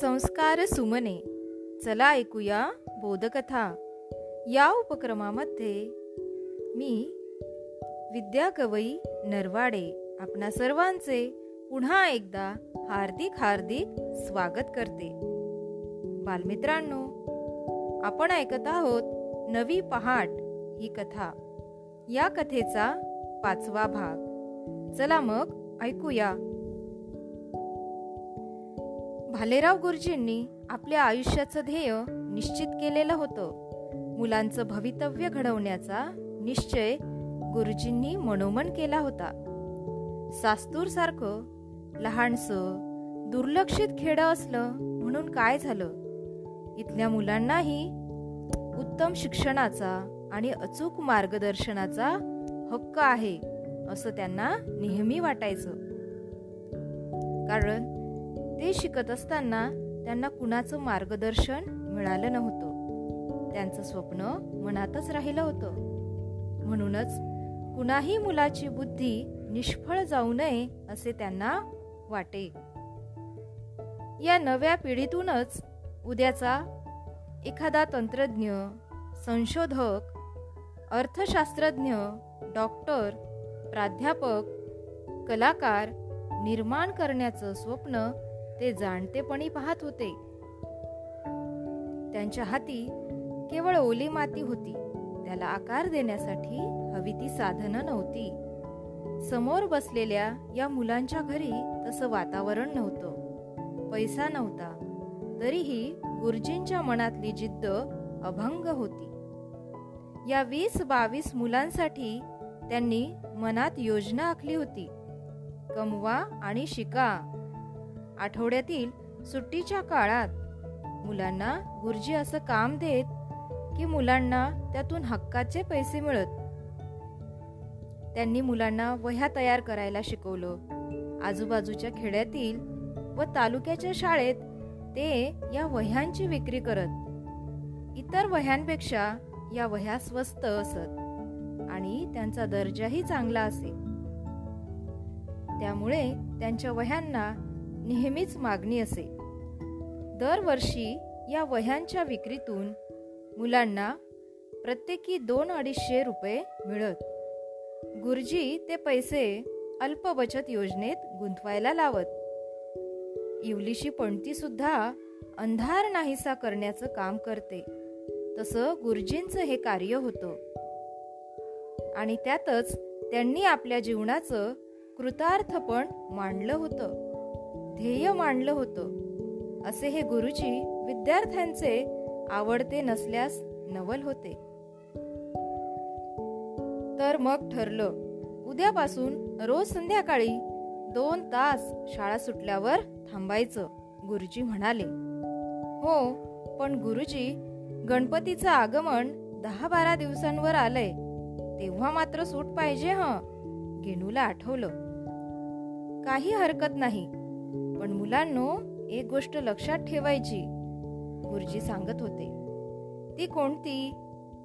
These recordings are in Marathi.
संस्कार सुमने. चला ऐकूया बोधकथा. या उपक्रमामध्ये मी विद्या कवई नरवाडे आपणा सर्वांचे पुन्हा एकदा हार्दिक हार्दिक स्वागत करते. बालमित्रांनो आपण ऐकत आहोत नवी पहाट ही कथा. या कथेचा पाचवा भाग. चला मग ऐकूया भालेराव गुरुजींनी आपल्या आयुष्याचं ध्येय निश्चित केलेलं होतं. मुलांचं भवितव्य घडवण्याचा निश्चय गुरुजींनी मनोमन केला होता. सास्तूर सारखं लहानस दुर्लक्षित खेडं असलं म्हणून काय झालं? इथल्या मुलांनाही उत्तम शिक्षणाचा आणि अचूक मार्गदर्शनाचा हक्क आहे असं त्यांना नेहमी वाटायचं. कारण ते शिकत असताना त्यांना कुणाचं मार्गदर्शन मिळालं नव्हतं. त्यांचं स्वप्न मनातच राहिलं होतं. म्हणूनच कुणाही मुलाची बुद्धी निष्फळ जाऊ नये असे त्यांना वाटे. या नव्या पिढीतूनच उद्याचा एखादा तंत्रज्ञ संशोधक अर्थशास्त्रज्ञ डॉक्टर प्राध्यापक कलाकार निर्माण करण्याचं स्वप्न ते जाणतेपणी पाहत होते. त्यांच्या हाती केवळ ओली माती होती. त्याला आकार देण्यासाठी हवी ती साधनं नव्हती. समोर बसलेल्या या मुलांच्या घरी तसं वातावरण नव्हतं. पैसा नव्हता. तरीही गुरुजींच्या मनातली जिद्द अभंग होती. या वीस बावीस मुलांसाठी त्यांनी मनात योजना आखली होती. कमवा आणि शिका. आठवड्यातील सुट्टीच्या काळात मुलांना गुरुजी असं काम देत की मुलांना त्यातून हक्काचे पैसे मिळत. त्यांनी मुलांना वह्या तयार करायला शिकवलं. आजूबाजूच्या खेड्यातील व तालुक्याच्या शाळेत ते या वह्यांची विक्री करत. इतर वह्यांपेक्षा या वह्या स्वस्त असत आणि त्यांचा दर्जाही चांगला असे. त्यामुळे त्यांच्या वह्यांना नेहमीच मागणी असे. दरवर्षी या वह्यांच्या विक्रीतून मुलांना प्रत्येकी दोन अडीचशे रुपये मिळत. गुरुजी ते पैसे अल्प बचत योजनेत गुंतवायला लावत. इवलीशी पणती सुद्धा अंधार नाहीसा करण्याचं काम करते. तसं गुरुजींचं हे कार्य होतं. आणि त्यातच त्यांनी आपल्या जीवनाचं कृतार्थपण मांडलं होतं. ध्येय मांडलं होतं. असे हे गुरुजी विद्यार्थ्यांचे आवडते नसल्यास नवल होते. तर मग ठरलं उद्यापासून रोज संध्याकाळी दोन तास शाळा सुटल्यावर थांबायचं गुरुजी म्हणाले. हो पण गुरुजी गणपतीचं आगमन दहा बारा दिवसांवर आलंय. तेव्हा मात्र सूट पाहिजे ह गेनूला आठवलं. काही हरकत नाही. पण मुलांनो एक गोष्ट लक्षात ठेवायची गुरुजी सांगत होते. ती कोणती?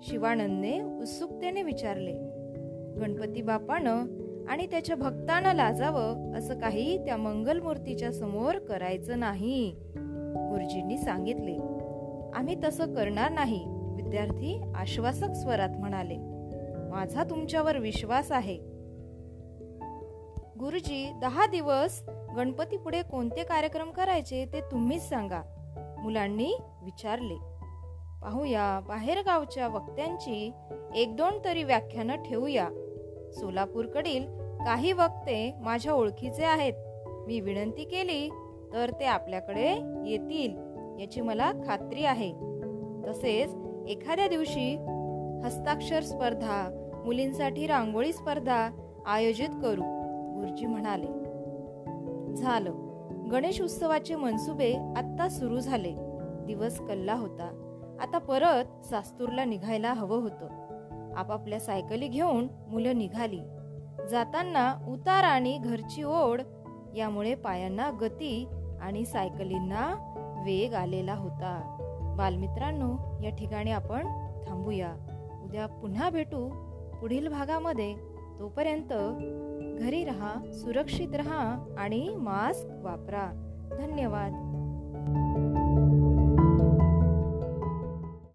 शिवानंदने उत्सुकतेने विचारले. गणपती बापानं आणि त्याच्या भक्तांना लाजावं असं काही त्या मंगलमूर्तीच्या समोर करायचं नाही गुरुजींनी सांगितले. आम्ही तसं करणार नाही विद्यार्थी आश्वासक स्वरात म्हणाले. माझा तुमच्यावर विश्वास आहे. गुरुजी दहा दिवस गणपती पुढे कोणते कार्यक्रम करायचे ते तुम्हीच सांगा. मुलांनी विचारले. पाहूया बाहेर गावच्या वक्त्यांची एक दोन तरी व्याख्यानं ठेवूया. सोलापूरकडील काही वक्ते माझ्या ओळखीचे आहेत. मी विनंती केली तर ते आपल्याकडे येतील याची मला खात्री आहे. तसेच एखाद्या दिवशी हस्ताक्षर स्पर्धा मुलींसाठी रांगोळी स्पर्धा आयोजित करू. गुरुजी म्हणाले झालं. गणेश उत्सवाचे मनसुबे आत्ता सुरू झाले. दिवस कल्ला होता. आता परत सास्तूरला निघायला हवं होतं. आपापल्या सायकली घेऊन मुलं निघाली. जाताना उतार आणि घरची ओढ यामुळे पायांना गती आणि सायकलींना वेग आलेला होता. बालमित्रांनो या ठिकाणी आपण थांबूया. उद्या पुन्हा भेटू. पुढील भागामध्ये तोपर्यंत घरी रहा सुरक्षित रहा आणि मास्क वापरा. धन्यवाद.